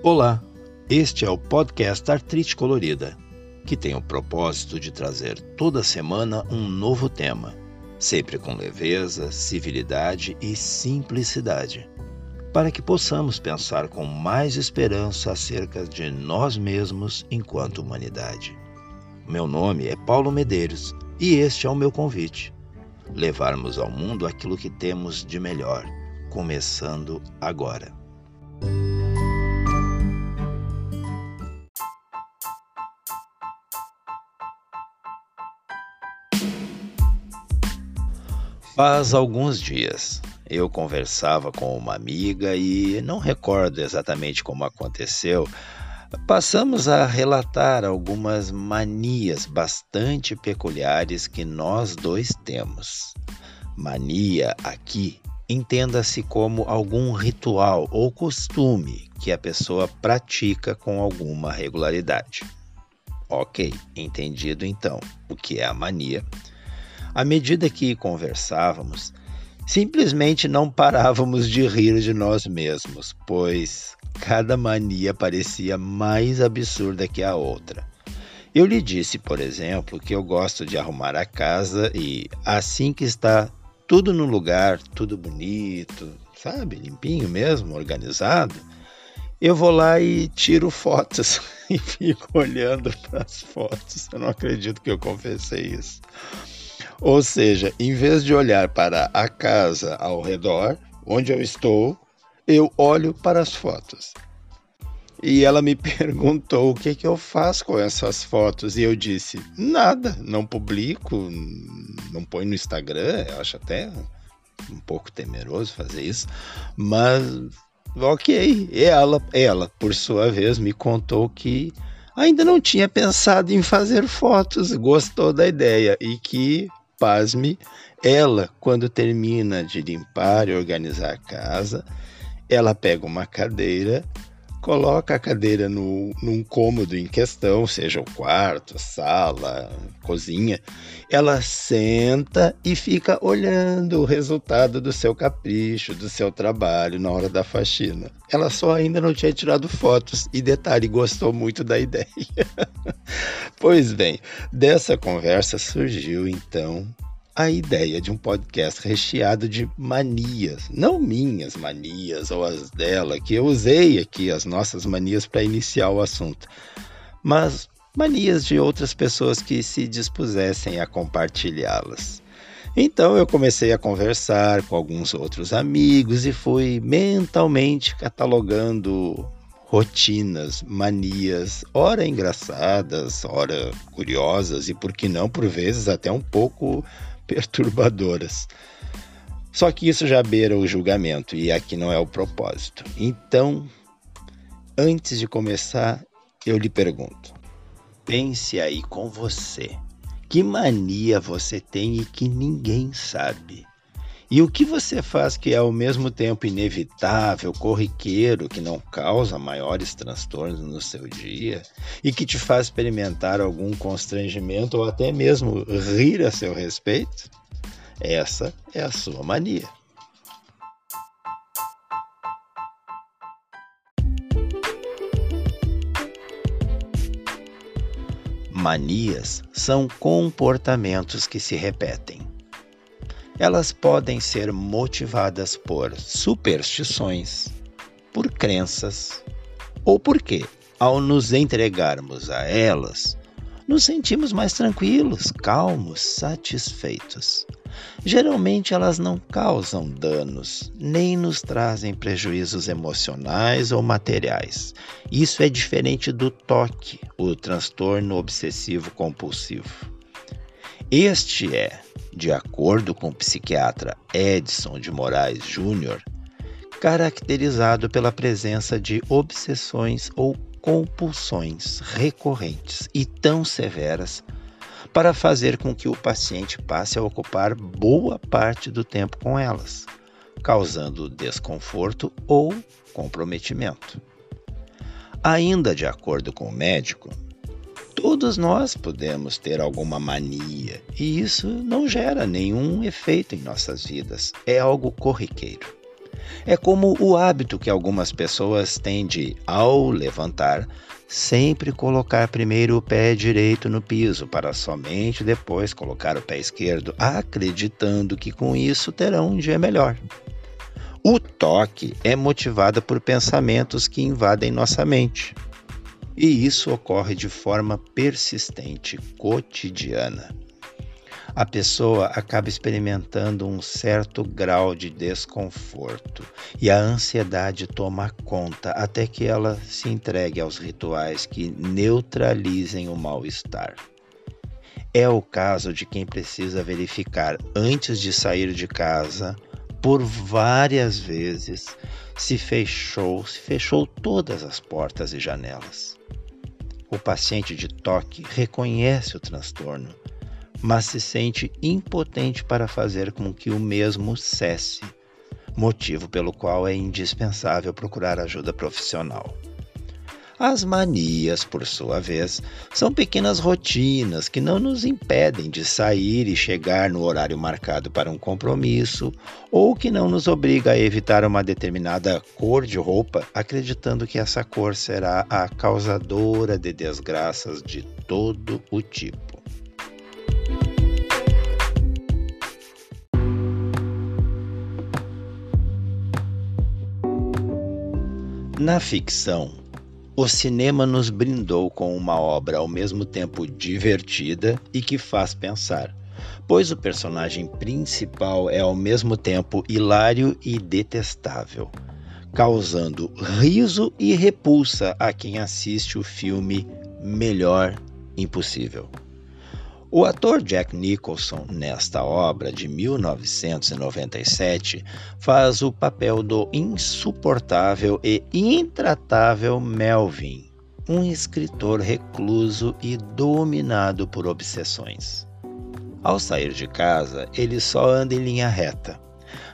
Olá, este é o podcast Artrite Colorida, que tem o propósito de trazer toda semana um novo tema, sempre com leveza, civilidade e simplicidade, para que possamos pensar com mais esperança acerca de nós mesmos enquanto humanidade. Meu nome é Paulo Medeiros e este é o meu convite: levarmos ao mundo aquilo que temos de melhor, começando agora. Faz alguns dias eu conversava com uma amiga e não recordo exatamente como aconteceu. Passamos a relatar algumas manias bastante peculiares que nós dois temos. Mania aqui entenda-se como algum ritual ou costume que a pessoa pratica com alguma regularidade. Ok, entendido então o que é a mania à medida que conversávamos, simplesmente não parávamos de rir de nós mesmos, pois cada mania parecia mais absurda que a outra. Eu lhe disse, por exemplo, que eu gosto de arrumar a casa e assim que está tudo no lugar, tudo bonito, sabe, limpinho mesmo, organizado, eu vou lá e tiro fotos e fico olhando para as fotos. Eu não acredito que eu confessei isso. Ou seja, em vez de olhar para a casa ao redor, onde eu estou, eu olho para as fotos. E ela me perguntou o que, que eu faço com essas fotos. E eu disse: nada, não publico, não ponho no Instagram. Eu acho até um pouco temeroso fazer isso. Mas, ok. E ela, ela, por sua vez, me contou que ainda não tinha pensado em fazer fotos, gostou da ideia e que pasme, ela, quando termina de limpar e organizar a casa, ela pega uma cadeira, coloca a cadeira no, num cômodo em questão, seja o quarto, sala, cozinha, ela senta e fica olhando o resultado do seu capricho, do seu trabalho na hora da faxina. Ela só ainda não tinha tirado fotos e detalhe, gostou muito da ideia. pois bem, dessa conversa surgiu então a ideia de um podcast recheado de manias, não minhas manias ou as dela, que eu usei aqui as nossas manias para iniciar o assunto, mas manias de outras pessoas que se dispusessem a compartilhá-las. Então eu comecei a conversar com alguns outros amigos e fui mentalmente catalogando rotinas, manias, ora engraçadas, ora curiosas e por que não por vezes até um pouco perturbadoras. Só que isso já beira o julgamento e aqui não é o propósito. Então, antes de começar, eu lhe pergunto: pense aí com você. Que mania você tem e que ninguém sabe? E o que você faz que é ao mesmo tempo inevitável, corriqueiro, que não causa maiores transtornos no seu dia e que te faz experimentar algum constrangimento ou até mesmo rir a seu respeito? Essa é a sua mania. Manias são comportamentos que se repetem elas podem ser motivadas por superstições, por crenças, ou porque, ao nos entregarmos a elas, nos sentimos mais tranquilos, calmos, satisfeitos. Geralmente elas não causam danos, nem nos trazem prejuízos emocionais ou materiais. Isso é diferente do toque, o transtorno obsessivo compulsivo. Este é, de acordo com o psiquiatra Edson de Moraes Júnior, caracterizado pela presença de obsessões ou compulsões recorrentes e tão severas para fazer com que o paciente passe a ocupar boa parte do tempo com elas, causando desconforto ou comprometimento. Ainda de acordo com o médico, Todos nós podemos ter alguma mania e isso não gera nenhum efeito em nossas vidas, é algo corriqueiro. É como o hábito que algumas pessoas têm de, ao levantar, sempre colocar primeiro o pé direito no piso, para somente depois colocar o pé esquerdo, acreditando que com isso terão um dia melhor. O toque é motivado por pensamentos que invadem nossa mente. E isso ocorre de forma persistente, cotidiana a pessoa acaba experimentando um certo grau de desconforto e a ansiedade toma conta até que ela se entregue aos rituais que neutralizem o mal-estar. É o caso de quem precisa verificar antes de sair de casa por várias vezes se fechou, se fechou todas as portas e janelas. O paciente de toque reconhece o transtorno mas se sente impotente para fazer com que o mesmo cesse, motivo pelo qual é indispensável procurar ajuda profissional. As manias, por sua vez, são pequenas rotinas que não nos impedem de sair e chegar no horário marcado para um compromisso, ou que não nos obriga a evitar uma determinada cor de roupa, acreditando que essa cor será a causadora de desgraças de todo o tipo. Na ficção, o cinema nos brindou com uma obra ao mesmo tempo divertida e que faz pensar, pois o personagem principal é ao mesmo tempo hilário e detestável, causando riso e repulsa a quem assiste o filme Melhor Impossível. O ator Jack Nicholson, nesta obra de 1997, faz o papel do insuportável e intratável Melvin, um escritor recluso e dominado por obsessões. Ao sair de casa, ele só anda em linha reta.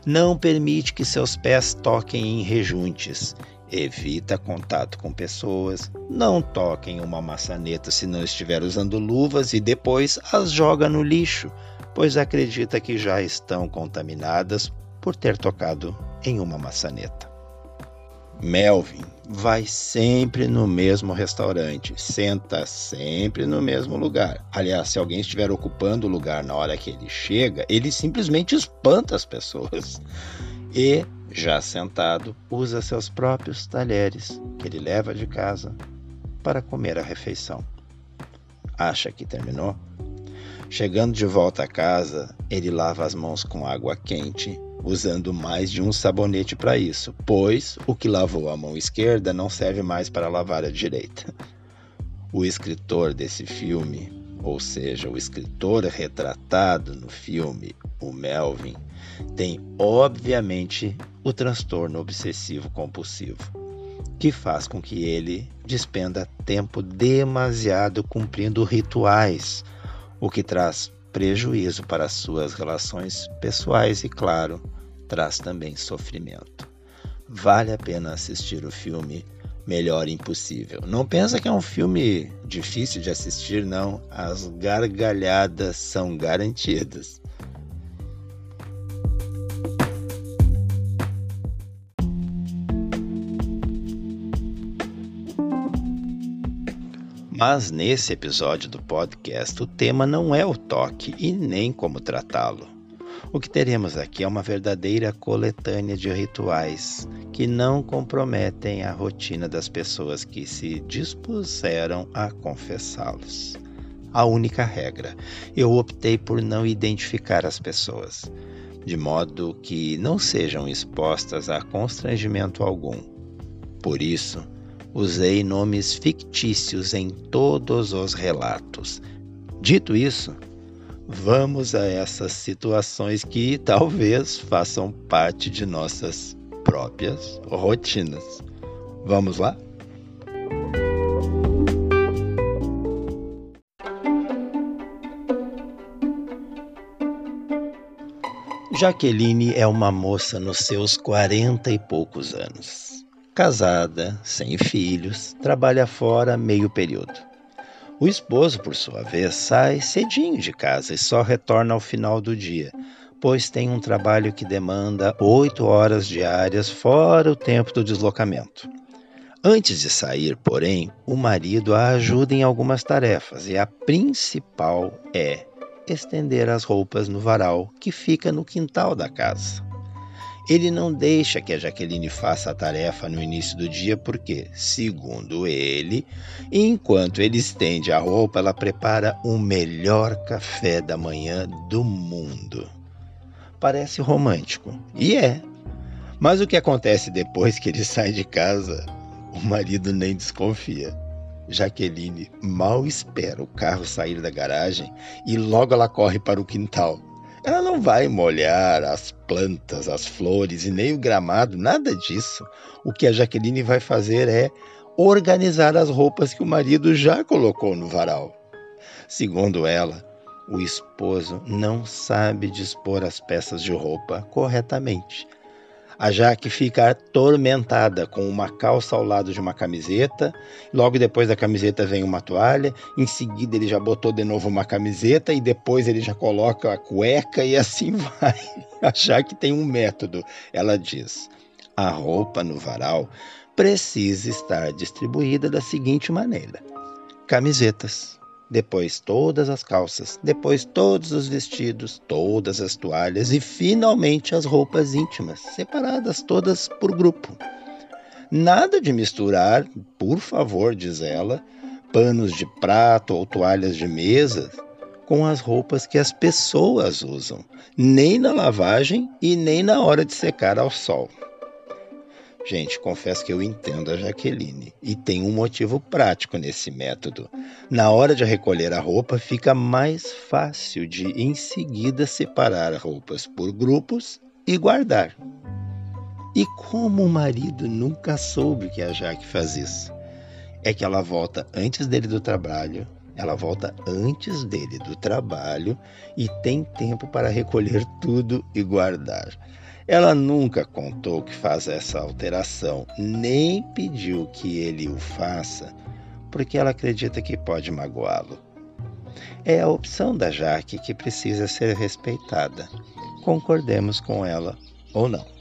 Não permite que seus pés toquem em rejuntes Evita contato com pessoas, não toque em uma maçaneta se não estiver usando luvas e depois as joga no lixo, pois acredita que já estão contaminadas por ter tocado em uma maçaneta. Melvin vai sempre no mesmo restaurante, senta sempre no mesmo lugar. Aliás, se alguém estiver ocupando o lugar na hora que ele chega, ele simplesmente espanta as pessoas. E já sentado, usa seus próprios talheres que ele leva de casa para comer a refeição. Acha que terminou? Chegando de volta a casa, ele lava as mãos com água quente, usando mais de um sabonete para isso, pois o que lavou a mão esquerda não serve mais para lavar a direita. O escritor desse filme, ou seja, o escritor retratado no filme, o Melvin, tem obviamente o transtorno obsessivo compulsivo, que faz com que ele despenda tempo demasiado cumprindo rituais, o que traz prejuízo para suas relações pessoais e, claro, traz também sofrimento. Vale a pena assistir o filme Melhor Impossível. Não pensa que é um filme difícil de assistir, não. As gargalhadas são garantidas. Mas nesse episódio do podcast, o tema não é o toque e nem como tratá-lo. O que teremos aqui é uma verdadeira coletânea de rituais que não comprometem a rotina das pessoas que se dispuseram a confessá-los. A única regra: eu optei por não identificar as pessoas, de modo que não sejam expostas a constrangimento algum. Por isso, usei nomes fictícios em todos os relatos. Dito isso, vamos a essas situações que talvez façam parte de nossas próprias rotinas. Vamos lá? Jaqueline é uma moça nos seus quarenta e poucos anos casada, sem filhos, trabalha fora meio período. O esposo, por sua vez, sai cedinho de casa e só retorna ao final do dia, pois tem um trabalho que demanda oito horas diárias, fora o tempo do deslocamento. Antes de sair, porém, o marido a ajuda em algumas tarefas e a principal é estender as roupas no varal que fica no quintal da casa. Ele não deixa que a Jaqueline faça a tarefa no início do dia porque, segundo ele, enquanto ele estende a roupa, ela prepara o melhor café da manhã do mundo. Parece romântico, e é. Mas o que acontece depois que ele sai de casa, o marido nem desconfia. Jaqueline mal espera o carro sair da garagem e logo ela corre para o quintal ela não vai molhar as plantas, as flores e nem o gramado, nada disso. O que a Jaqueline vai fazer é organizar as roupas que o marido já colocou no varal. Segundo ela, o esposo não sabe dispor as peças de roupa corretamente. A Jaque fica atormentada com uma calça ao lado de uma camiseta. Logo depois da camiseta vem uma toalha. Em seguida ele já botou de novo uma camiseta e depois ele já coloca a cueca e assim vai. A Jaque tem um método. Ela diz: a roupa no varal precisa estar distribuída da seguinte maneira: camisetas, depois todas as calças, depois todos os vestidos, todas as toalhas e finalmente as roupas íntimas, separadas todas por grupo. Nada de misturar, por favor, diz ela, panos de prato ou toalhas de mesa com as roupas que as pessoas usam, nem na lavagem e nem na hora de secar ao sol. Gente, confesso que eu entendo a Jaqueline e tem um motivo prático nesse método. Na hora de recolher a roupa, fica mais fácil de em seguida separar roupas por grupos e guardar. E como o marido nunca soube que a Jaque faz isso? É que ela volta antes dele do trabalho, ela volta antes dele do trabalho e tem tempo para recolher tudo e guardar. Ela nunca contou que faz essa alteração, nem pediu que ele o faça, porque ela acredita que pode magoá-lo. É a opção da Jaque que precisa ser respeitada, concordemos com ela ou não.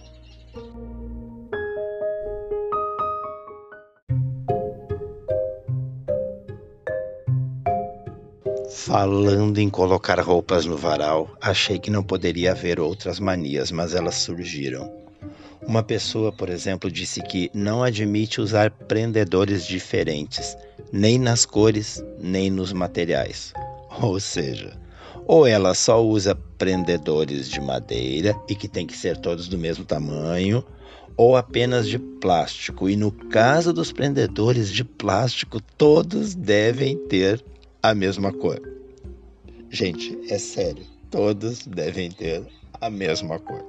Falando em colocar roupas no varal, achei que não poderia haver outras manias, mas elas surgiram. Uma pessoa, por exemplo, disse que não admite usar prendedores diferentes, nem nas cores, nem nos materiais. Ou seja, ou ela só usa prendedores de madeira e que tem que ser todos do mesmo tamanho, ou apenas de plástico. E no caso dos prendedores de plástico, todos devem ter a mesma cor. Gente, é sério, todos devem ter a mesma cor.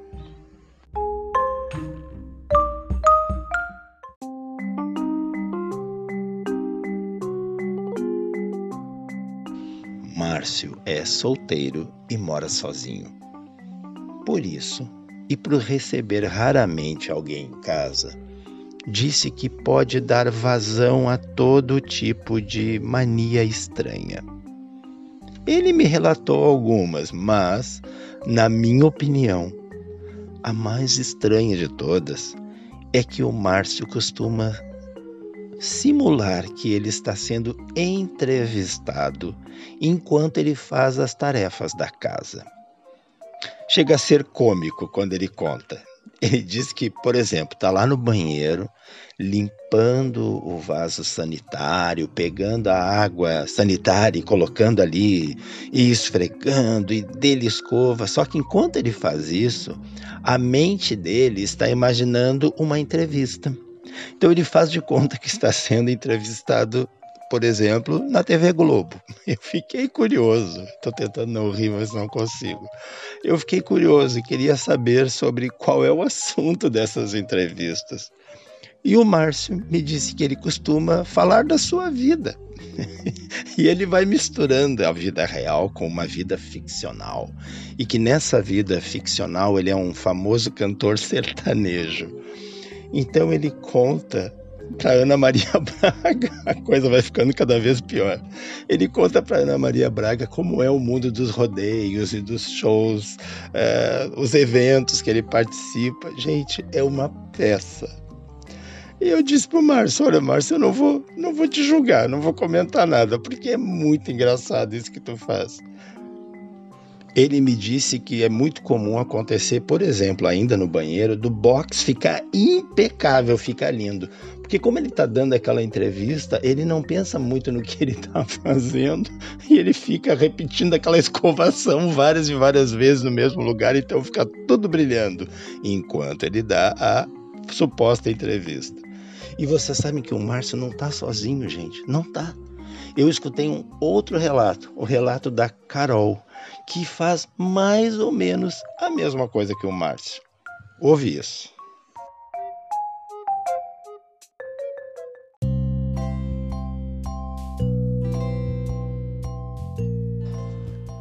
Márcio é solteiro e mora sozinho. Por isso, e por receber raramente alguém em casa, disse que pode dar vazão a todo tipo de mania estranha. Ele me relatou algumas, mas, na minha opinião, a mais estranha de todas é que o Márcio costuma simular que ele está sendo entrevistado enquanto ele faz as tarefas da casa. Chega a ser cômico quando ele conta. Ele diz que, por exemplo, está lá no banheiro, limpando o vaso sanitário, pegando a água sanitária e colocando ali, e esfregando, e dele escova. Só que enquanto ele faz isso, a mente dele está imaginando uma entrevista. Então ele faz de conta que está sendo entrevistado por exemplo, na TV Globo. Eu fiquei curioso, estou tentando não rir, mas não consigo. Eu fiquei curioso e queria saber sobre qual é o assunto dessas entrevistas. E o Márcio me disse que ele costuma falar da sua vida. e ele vai misturando a vida real com uma vida ficcional. E que nessa vida ficcional ele é um famoso cantor sertanejo. Então ele conta para Ana Maria Braga, a coisa vai ficando cada vez pior. Ele conta para Ana Maria Braga como é o mundo dos rodeios e dos shows, é, os eventos que ele participa. Gente, é uma peça. E eu disse pro Márcio, olha Márcio, eu não vou, não vou te julgar, não vou comentar nada, porque é muito engraçado isso que tu faz. Ele me disse que é muito comum acontecer, por exemplo, ainda no banheiro, do box ficar impecável, ficar lindo. Porque como ele está dando aquela entrevista, ele não pensa muito no que ele está fazendo e ele fica repetindo aquela escovação várias e várias vezes no mesmo lugar, então fica tudo brilhando enquanto ele dá a suposta entrevista. E vocês sabem que o Márcio não está sozinho, gente, não está. Eu escutei um outro relato, o relato da Carol que faz mais ou menos a mesma coisa que o Márcio. Ouve isso.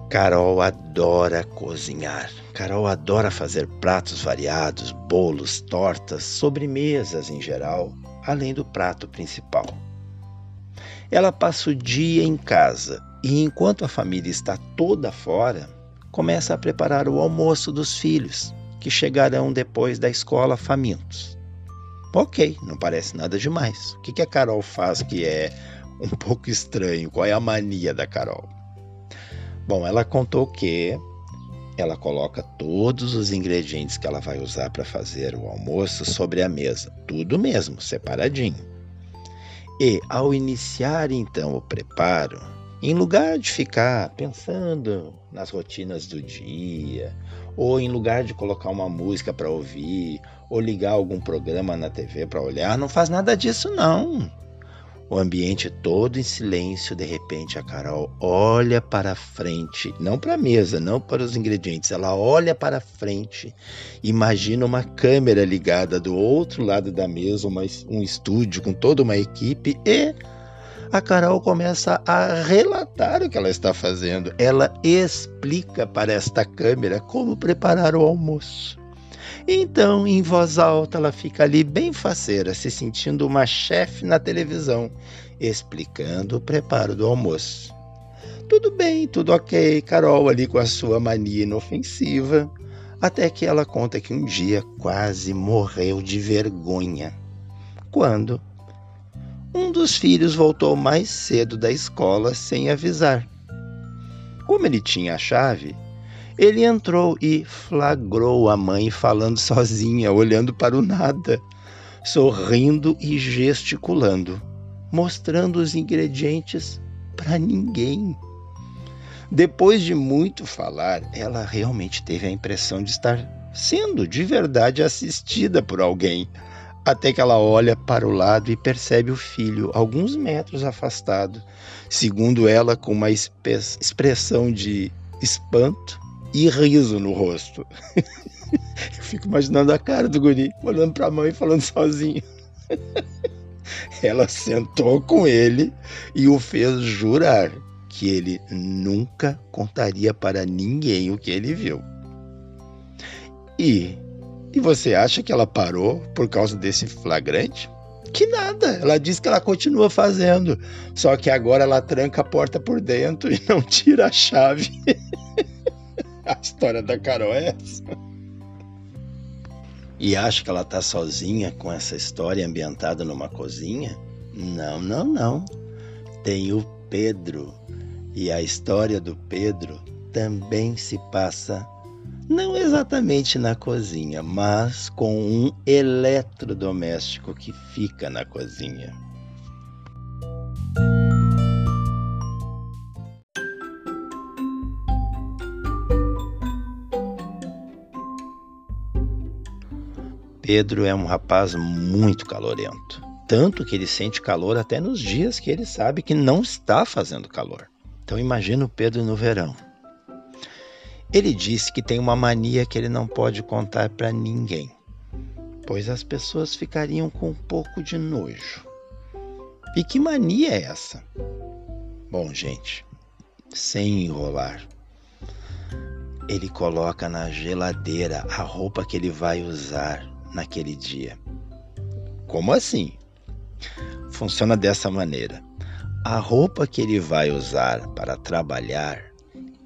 Carol adora cozinhar. Carol adora fazer pratos variados, bolos, tortas, sobremesas em geral, além do prato principal. Ela passa o dia em casa e enquanto a família está toda fora, começa a preparar o almoço dos filhos, que chegarão depois da escola famintos. Ok, não parece nada demais. O que a Carol faz que é um pouco estranho? Qual é a mania da Carol? Bom, ela contou que ela coloca todos os ingredientes que ela vai usar para fazer o almoço sobre a mesa, tudo mesmo, separadinho. E ao iniciar então o preparo, em lugar de ficar pensando nas rotinas do dia, ou em lugar de colocar uma música para ouvir, ou ligar algum programa na TV para olhar, não faz nada disso não. O ambiente todo em silêncio, de repente a Carol olha para frente, não para a mesa, não para os ingredientes, ela olha para frente, imagina uma câmera ligada do outro lado da mesa, um estúdio com toda uma equipe e a Carol começa a relatar o que ela está fazendo. Ela explica para esta câmera como preparar o almoço. Então, em voz alta, ela fica ali bem faceira, se sentindo uma chefe na televisão, explicando o preparo do almoço. Tudo bem, tudo ok, Carol ali com a sua mania inofensiva, até que ela conta que um dia quase morreu de vergonha. Quando um dos filhos voltou mais cedo da escola sem avisar. Como ele tinha a chave, ele entrou e flagrou a mãe falando sozinha, olhando para o nada, sorrindo e gesticulando, mostrando os ingredientes para ninguém. Depois de muito falar, ela realmente teve a impressão de estar sendo de verdade assistida por alguém até que ela olha para o lado e percebe o filho alguns metros afastado, segundo ela, com uma expressão de espanto e riso no rosto. Eu fico imaginando a cara do guri, olhando para a mãe e falando sozinho. Ela sentou com ele e o fez jurar que ele nunca contaria para ninguém o que ele viu. E e você acha que ela parou por causa desse flagrante? Que nada, ela diz que ela continua fazendo, só que agora ela tranca a porta por dentro e não tira a chave. a história da Carol é essa. E acha que ela tá sozinha com essa história ambientada numa cozinha? Não, não, não. Tem o Pedro. E a história do Pedro também se passa não exatamente na cozinha, mas com um eletrodoméstico que fica na cozinha. Pedro é um rapaz muito calorento, tanto que ele sente calor até nos dias que ele sabe que não está fazendo calor. Então imagina o Pedro no verão, ele disse que tem uma mania que ele não pode contar para ninguém, pois as pessoas ficariam com um pouco de nojo. E que mania é essa? Bom, gente, sem enrolar, ele coloca na geladeira a roupa que ele vai usar naquele dia. Como assim? Funciona dessa maneira. A roupa que ele vai usar para trabalhar,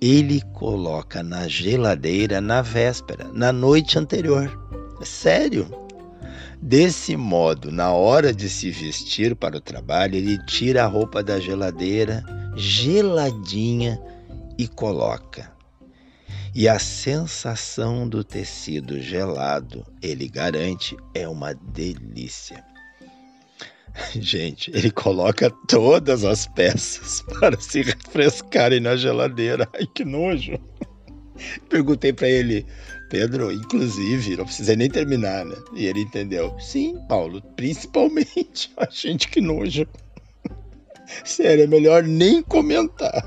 ele coloca na geladeira na véspera, na noite anterior. É sério? Desse modo, na hora de se vestir para o trabalho, ele tira a roupa da geladeira, geladinha, e coloca. E a sensação do tecido gelado, ele garante, é uma delícia. Gente, ele coloca todas as peças para se refrescarem na geladeira. Ai, que nojo. Perguntei para ele, Pedro, inclusive, não precisa nem terminar, né? E ele entendeu. Sim, Paulo, principalmente. A gente que nojo. Sério, é melhor nem comentar.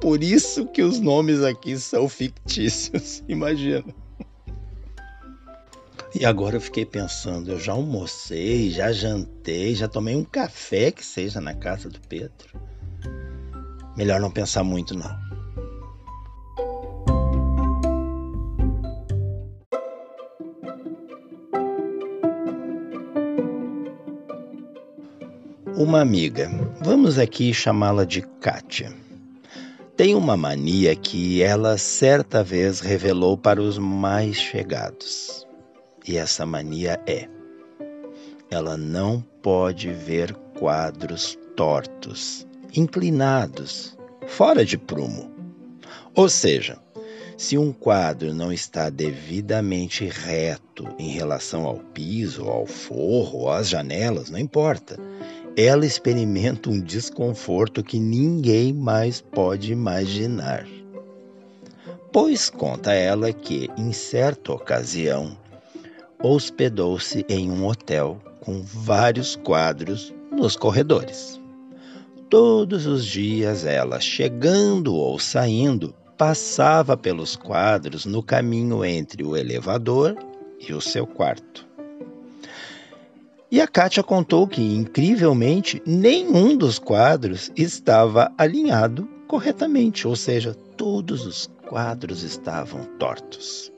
Por isso que os nomes aqui são fictícios. Imagina. E agora eu fiquei pensando, eu já almocei, já jantei, já tomei um café que seja na casa do Pedro. Melhor não pensar muito não. Uma amiga, vamos aqui chamá-la de Kátia, tem uma mania que ela certa vez revelou para os mais chegados. E essa mania é: ela não pode ver quadros tortos, inclinados, fora de prumo. Ou seja, se um quadro não está devidamente reto em relação ao piso, ao forro às janelas, não importa ela experimenta um desconforto que ninguém mais pode imaginar. Pois conta ela que, em certa ocasião, hospedou-se em um hotel com vários quadros nos corredores. Todos os dias ela, chegando ou saindo, passava pelos quadros no caminho entre o elevador e o seu quarto. E a Kátia contou que, incrivelmente, nenhum dos quadros estava alinhado corretamente, ou seja, todos os quadros estavam tortos.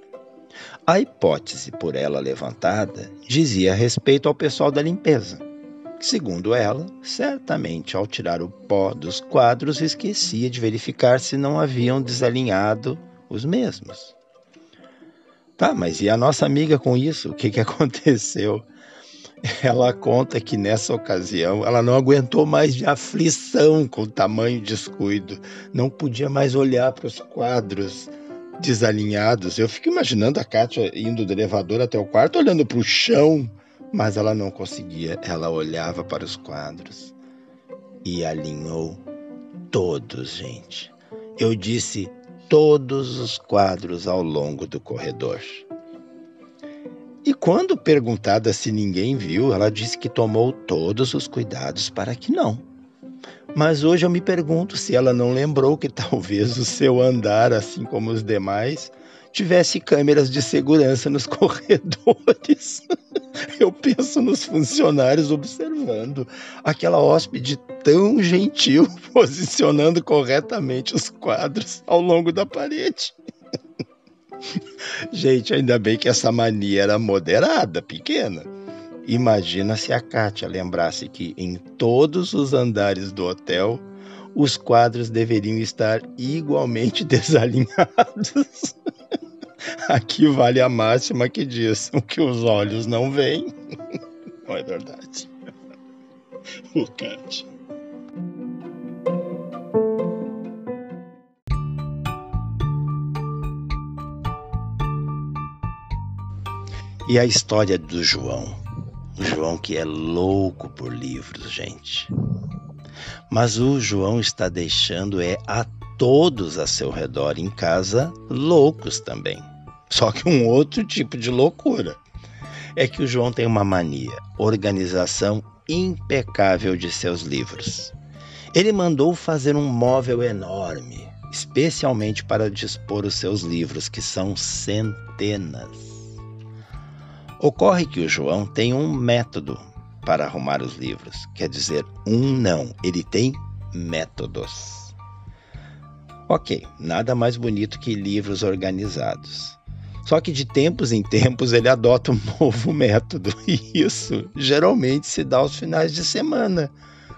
A hipótese por ela levantada dizia respeito ao pessoal da limpeza. Segundo ela, certamente ao tirar o pó dos quadros esquecia de verificar se não haviam desalinhado os mesmos. Tá, mas e a nossa amiga com isso? O que, que aconteceu? Ela conta que nessa ocasião ela não aguentou mais de aflição com o tamanho descuido, não podia mais olhar para os quadros desalinhados. Eu fico imaginando a Kátia indo do elevador até o quarto, olhando para o chão, mas ela não conseguia. Ela olhava para os quadros e alinhou todos, gente. Eu disse todos os quadros ao longo do corredor. E quando perguntada se ninguém viu, ela disse que tomou todos os cuidados para que não. Mas hoje eu me pergunto se ela não lembrou que talvez o seu andar, assim como os demais, tivesse câmeras de segurança nos corredores. Eu penso nos funcionários observando aquela hóspede tão gentil posicionando corretamente os quadros ao longo da parede. Gente, ainda bem que essa mania era moderada, pequena. Imagina se a Kátia lembrasse que em todos os andares do hotel os quadros deveriam estar igualmente desalinhados. Aqui vale a máxima que diz: o que os olhos não veem. Não é verdade. O Kátia. E a história do João. O João que é louco por livros, gente. Mas o João está deixando é a todos a seu redor em casa loucos também. Só que um outro tipo de loucura. É que o João tem uma mania, organização impecável de seus livros. Ele mandou fazer um móvel enorme, especialmente para dispor os seus livros, que são centenas. Ocorre que o João tem um método para arrumar os livros, quer dizer, um não, ele tem métodos. Ok, nada mais bonito que livros organizados. Só que de tempos em tempos ele adota um novo método, e isso geralmente se dá aos finais de semana,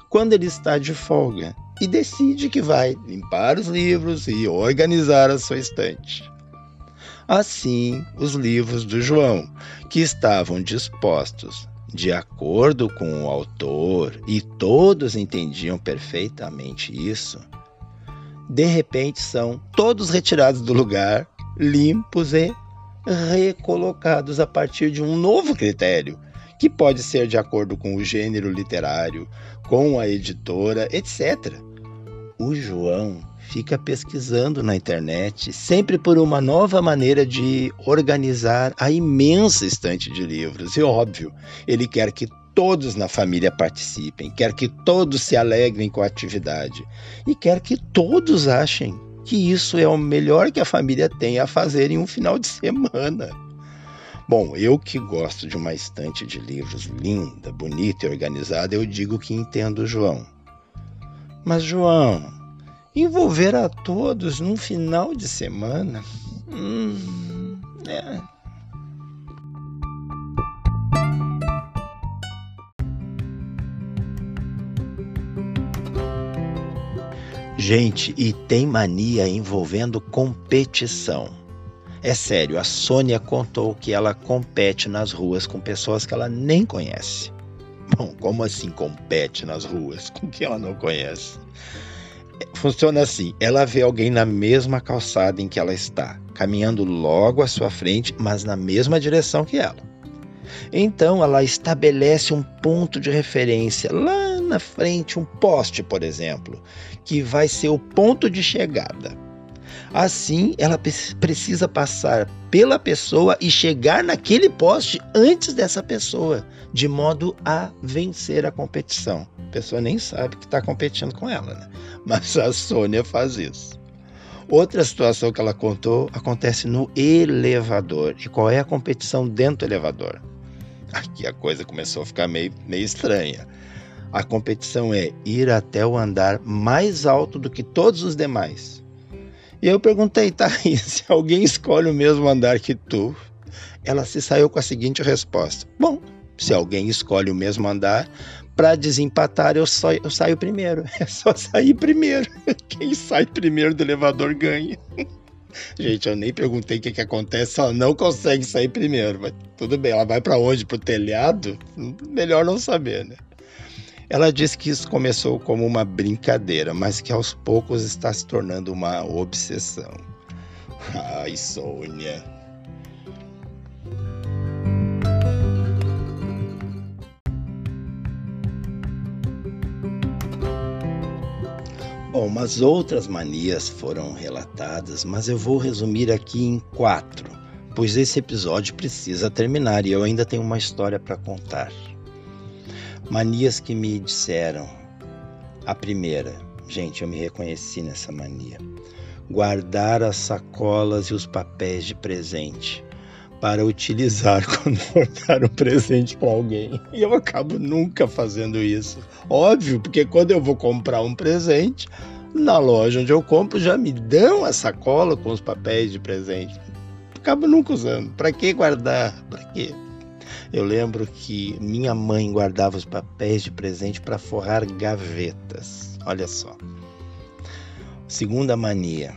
quando ele está de folga e decide que vai limpar os livros e organizar a sua estante. Assim, os livros do João, que estavam dispostos de acordo com o autor e todos entendiam perfeitamente isso, de repente são todos retirados do lugar, limpos e recolocados a partir de um novo critério, que pode ser de acordo com o gênero literário, com a editora, etc. O João fica pesquisando na internet, sempre por uma nova maneira de organizar a imensa estante de livros. E óbvio, ele quer que todos na família participem, quer que todos se alegrem com a atividade e quer que todos achem que isso é o melhor que a família tem a fazer em um final de semana. Bom, eu que gosto de uma estante de livros linda, bonita e organizada, eu digo que entendo o João. Mas, João, envolver a todos num final de semana. Hum, é. Gente, e tem mania envolvendo competição. É sério, a Sônia contou que ela compete nas ruas com pessoas que ela nem conhece. Bom, como assim compete nas ruas com quem ela não conhece? Funciona assim: ela vê alguém na mesma calçada em que ela está, caminhando logo à sua frente, mas na mesma direção que ela. Então ela estabelece um ponto de referência lá na frente, um poste, por exemplo, que vai ser o ponto de chegada. Assim, ela precisa passar pela pessoa e chegar naquele poste antes dessa pessoa, de modo a vencer a competição. A pessoa nem sabe que está competindo com ela, né? Mas a Sônia faz isso. Outra situação que ela contou acontece no elevador. E qual é a competição dentro do elevador? Aqui a coisa começou a ficar meio, meio estranha. A competição é ir até o andar mais alto do que todos os demais. E eu perguntei, tá, e se alguém escolhe o mesmo andar que tu? Ela se saiu com a seguinte resposta: Bom, se alguém escolhe o mesmo andar, para desempatar eu, só, eu saio primeiro. É só sair primeiro. Quem sai primeiro do elevador ganha. Gente, eu nem perguntei o que, que acontece, ela não consegue sair primeiro. Mas tudo bem, ela vai para onde? Pro telhado? Melhor não saber, né? Ela disse que isso começou como uma brincadeira, mas que aos poucos está se tornando uma obsessão. Ai, Sônia. Bom, mas outras manias foram relatadas, mas eu vou resumir aqui em quatro, pois esse episódio precisa terminar e eu ainda tenho uma história para contar. Manias que me disseram. A primeira, gente, eu me reconheci nessa mania. Guardar as sacolas e os papéis de presente para utilizar quando for dar um presente para alguém. E eu acabo nunca fazendo isso. Óbvio, porque quando eu vou comprar um presente, na loja onde eu compro já me dão a sacola com os papéis de presente. Acabo nunca usando. Para que guardar? Para quê? Eu lembro que minha mãe guardava os papéis de presente para forrar gavetas. Olha só. Segunda mania: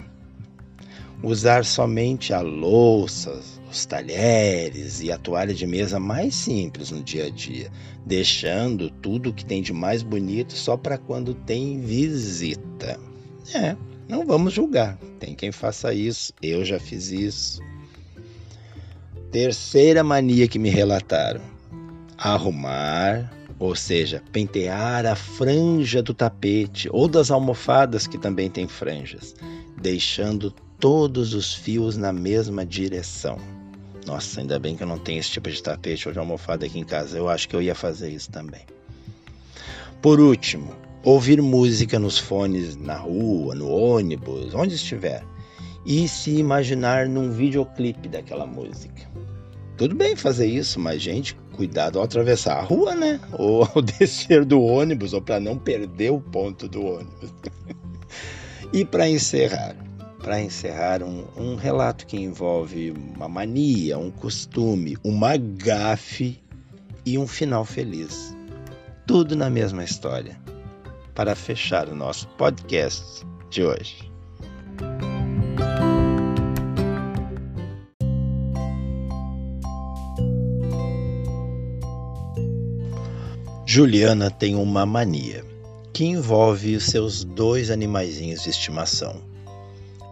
usar somente a louça, os talheres e a toalha de mesa mais simples no dia a dia, deixando tudo que tem de mais bonito só para quando tem visita. É, não vamos julgar. Tem quem faça isso, eu já fiz isso. Terceira mania que me relataram: arrumar, ou seja, pentear a franja do tapete ou das almofadas que também tem franjas, deixando todos os fios na mesma direção. Nossa, ainda bem que eu não tenho esse tipo de tapete ou de almofada aqui em casa. Eu acho que eu ia fazer isso também. Por último, ouvir música nos fones na rua, no ônibus, onde estiver e se imaginar num videoclipe daquela música. Tudo bem fazer isso, mas gente, cuidado ao atravessar a rua, né? Ou ao descer do ônibus, ou para não perder o ponto do ônibus. e para encerrar, para encerrar um, um relato que envolve uma mania, um costume, uma gafe e um final feliz. Tudo na mesma história. Para fechar o nosso podcast de hoje. Juliana tem uma mania que envolve os seus dois animaizinhos de estimação.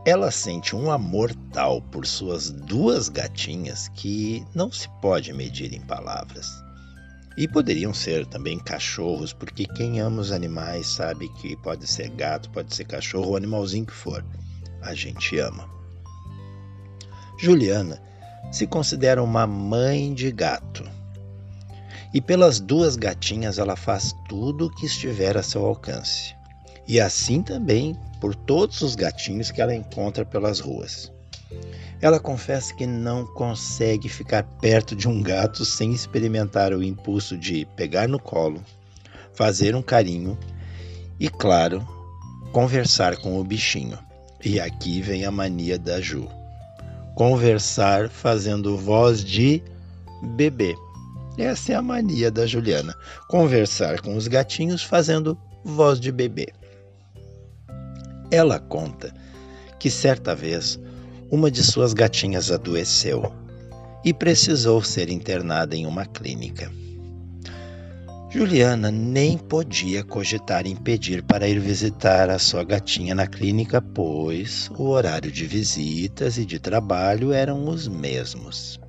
Ela sente um amor tal por suas duas gatinhas que não se pode medir em palavras. E poderiam ser também cachorros, porque quem ama os animais sabe que pode ser gato, pode ser cachorro ou animalzinho que for. A gente ama. Juliana se considera uma mãe de gato e pelas duas gatinhas ela faz tudo o que estiver a seu alcance. E assim também por todos os gatinhos que ela encontra pelas ruas. Ela confessa que não consegue ficar perto de um gato sem experimentar o impulso de pegar no colo, fazer um carinho e, claro, conversar com o bichinho. E aqui vem a mania da Ju. Conversar fazendo voz de bebê. Essa é a mania da Juliana: conversar com os gatinhos fazendo voz de bebê. Ela conta que certa vez uma de suas gatinhas adoeceu e precisou ser internada em uma clínica. Juliana nem podia cogitar em pedir para ir visitar a sua gatinha na clínica, pois o horário de visitas e de trabalho eram os mesmos.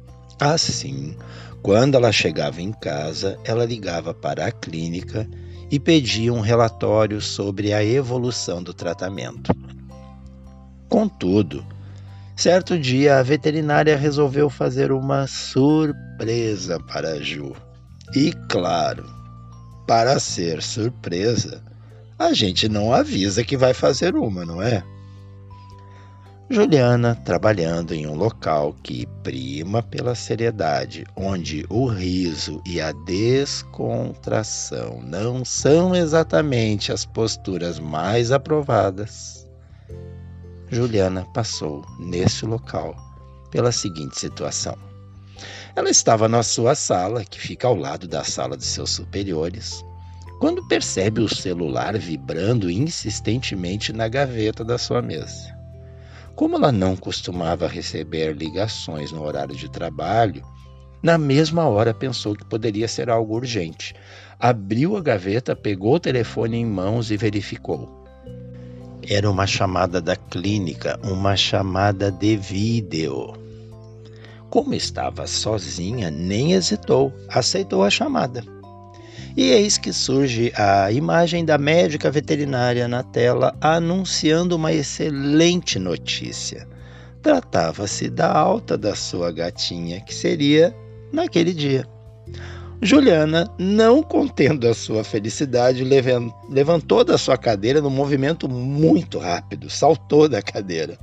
Assim, quando ela chegava em casa, ela ligava para a clínica e pedia um relatório sobre a evolução do tratamento. Contudo, certo dia a veterinária resolveu fazer uma surpresa para Ju. E claro, para ser surpresa, a gente não avisa que vai fazer uma, não é? Juliana trabalhando em um local que prima pela seriedade, onde o riso e a descontração não são exatamente as posturas mais aprovadas. Juliana passou nesse local pela seguinte situação. Ela estava na sua sala, que fica ao lado da sala de seus superiores, quando percebe o celular vibrando insistentemente na gaveta da sua mesa. Como ela não costumava receber ligações no horário de trabalho, na mesma hora pensou que poderia ser algo urgente. Abriu a gaveta, pegou o telefone em mãos e verificou. Era uma chamada da clínica, uma chamada de vídeo. Como estava sozinha, nem hesitou, aceitou a chamada. E eis que surge a imagem da médica veterinária na tela anunciando uma excelente notícia. Tratava-se da alta da sua gatinha, que seria naquele dia. Juliana, não contendo a sua felicidade, levantou da sua cadeira num movimento muito rápido, saltou da cadeira.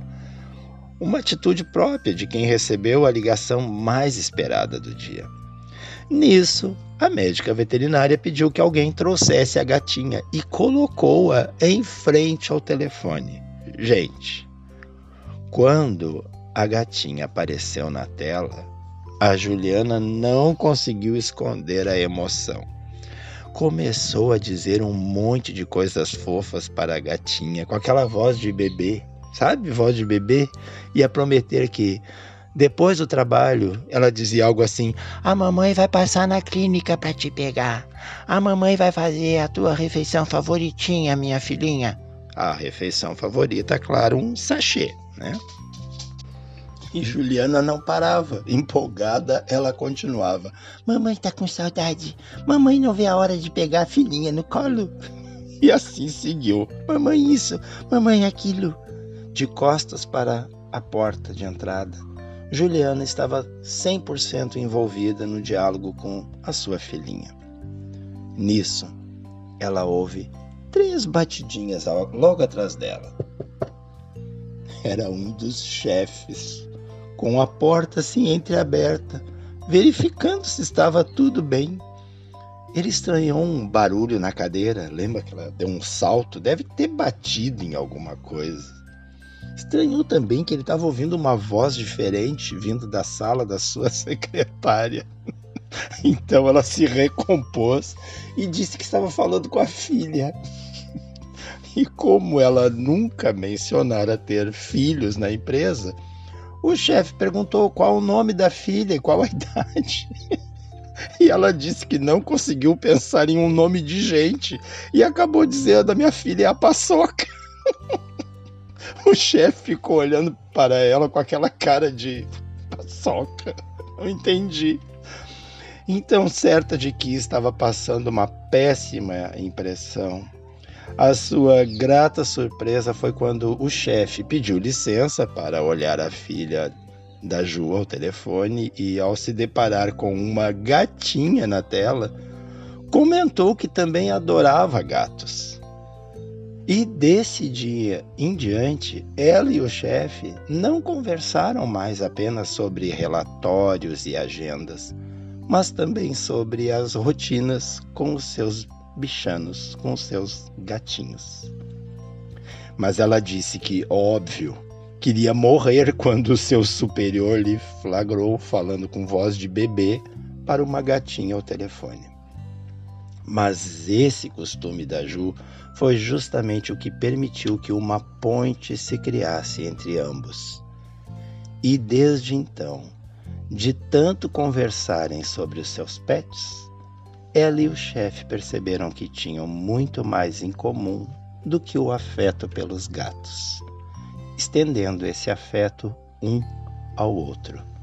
Uma atitude própria de quem recebeu a ligação mais esperada do dia. Nisso, a médica veterinária pediu que alguém trouxesse a gatinha e colocou-a em frente ao telefone. Gente, quando a gatinha apareceu na tela, a Juliana não conseguiu esconder a emoção. Começou a dizer um monte de coisas fofas para a gatinha, com aquela voz de bebê, sabe? Voz de bebê, e a prometer que depois do trabalho, ela dizia algo assim: A mamãe vai passar na clínica para te pegar. A mamãe vai fazer a tua refeição favoritinha, minha filhinha. A refeição favorita, claro, um sachê, né? E Juliana não parava. Empolgada, ela continuava: Mamãe tá com saudade. Mamãe não vê a hora de pegar a filhinha no colo. E assim seguiu: Mamãe, isso, mamãe, aquilo. De costas para a porta de entrada. Juliana estava 100% envolvida no diálogo com a sua filhinha. Nisso, ela ouve três batidinhas logo atrás dela. Era um dos chefes, com a porta assim entreaberta, verificando se estava tudo bem. Ele estranhou um barulho na cadeira, lembra que ela deu um salto? Deve ter batido em alguma coisa. Estranhou também que ele estava ouvindo uma voz diferente vindo da sala da sua secretária. Então ela se recompôs e disse que estava falando com a filha. E como ela nunca mencionara ter filhos na empresa, o chefe perguntou qual o nome da filha e qual a idade. E ela disse que não conseguiu pensar em um nome de gente e acabou dizendo: a minha filha é a paçoca. O chefe ficou olhando para ela com aquela cara de paçoca. Não entendi. Então, certa de que estava passando uma péssima impressão, a sua grata surpresa foi quando o chefe pediu licença para olhar a filha da Ju ao telefone e, ao se deparar com uma gatinha na tela, comentou que também adorava gatos. E desse dia em diante, ela e o chefe não conversaram mais apenas sobre relatórios e agendas, mas também sobre as rotinas com os seus bichanos, com os seus gatinhos. Mas ela disse que, óbvio, queria morrer quando o seu superior lhe flagrou falando com voz de bebê para uma gatinha ao telefone. Mas esse costume da Ju foi justamente o que permitiu que uma ponte se criasse entre ambos. E desde então, de tanto conversarem sobre os seus pets, ela e o chefe perceberam que tinham muito mais em comum do que o afeto pelos gatos, estendendo esse afeto um ao outro.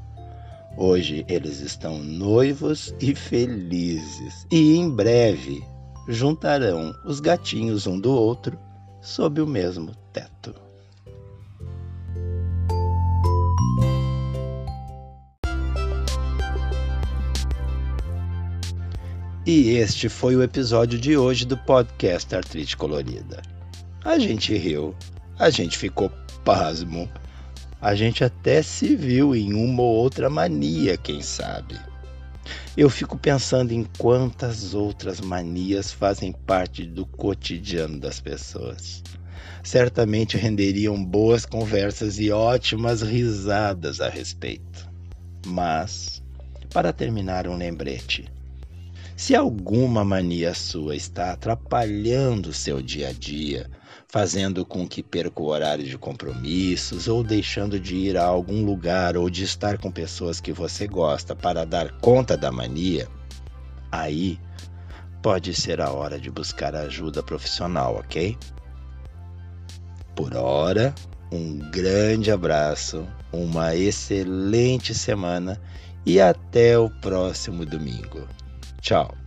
Hoje eles estão noivos e felizes, e em breve juntarão os gatinhos um do outro sob o mesmo teto. E este foi o episódio de hoje do podcast Artrite Colorida. A gente riu, a gente ficou pasmo, a gente até se viu em uma ou outra mania, quem sabe eu fico pensando em quantas outras manias fazem parte do cotidiano das pessoas. Certamente renderiam boas conversas e ótimas risadas a respeito. Mas, para terminar, um lembrete. Se alguma mania sua está atrapalhando seu dia a dia, fazendo com que perca o horário de compromissos ou deixando de ir a algum lugar ou de estar com pessoas que você gosta para dar conta da mania, aí pode ser a hora de buscar ajuda profissional, ok? Por hora, um grande abraço, uma excelente semana e até o próximo domingo. Tchau!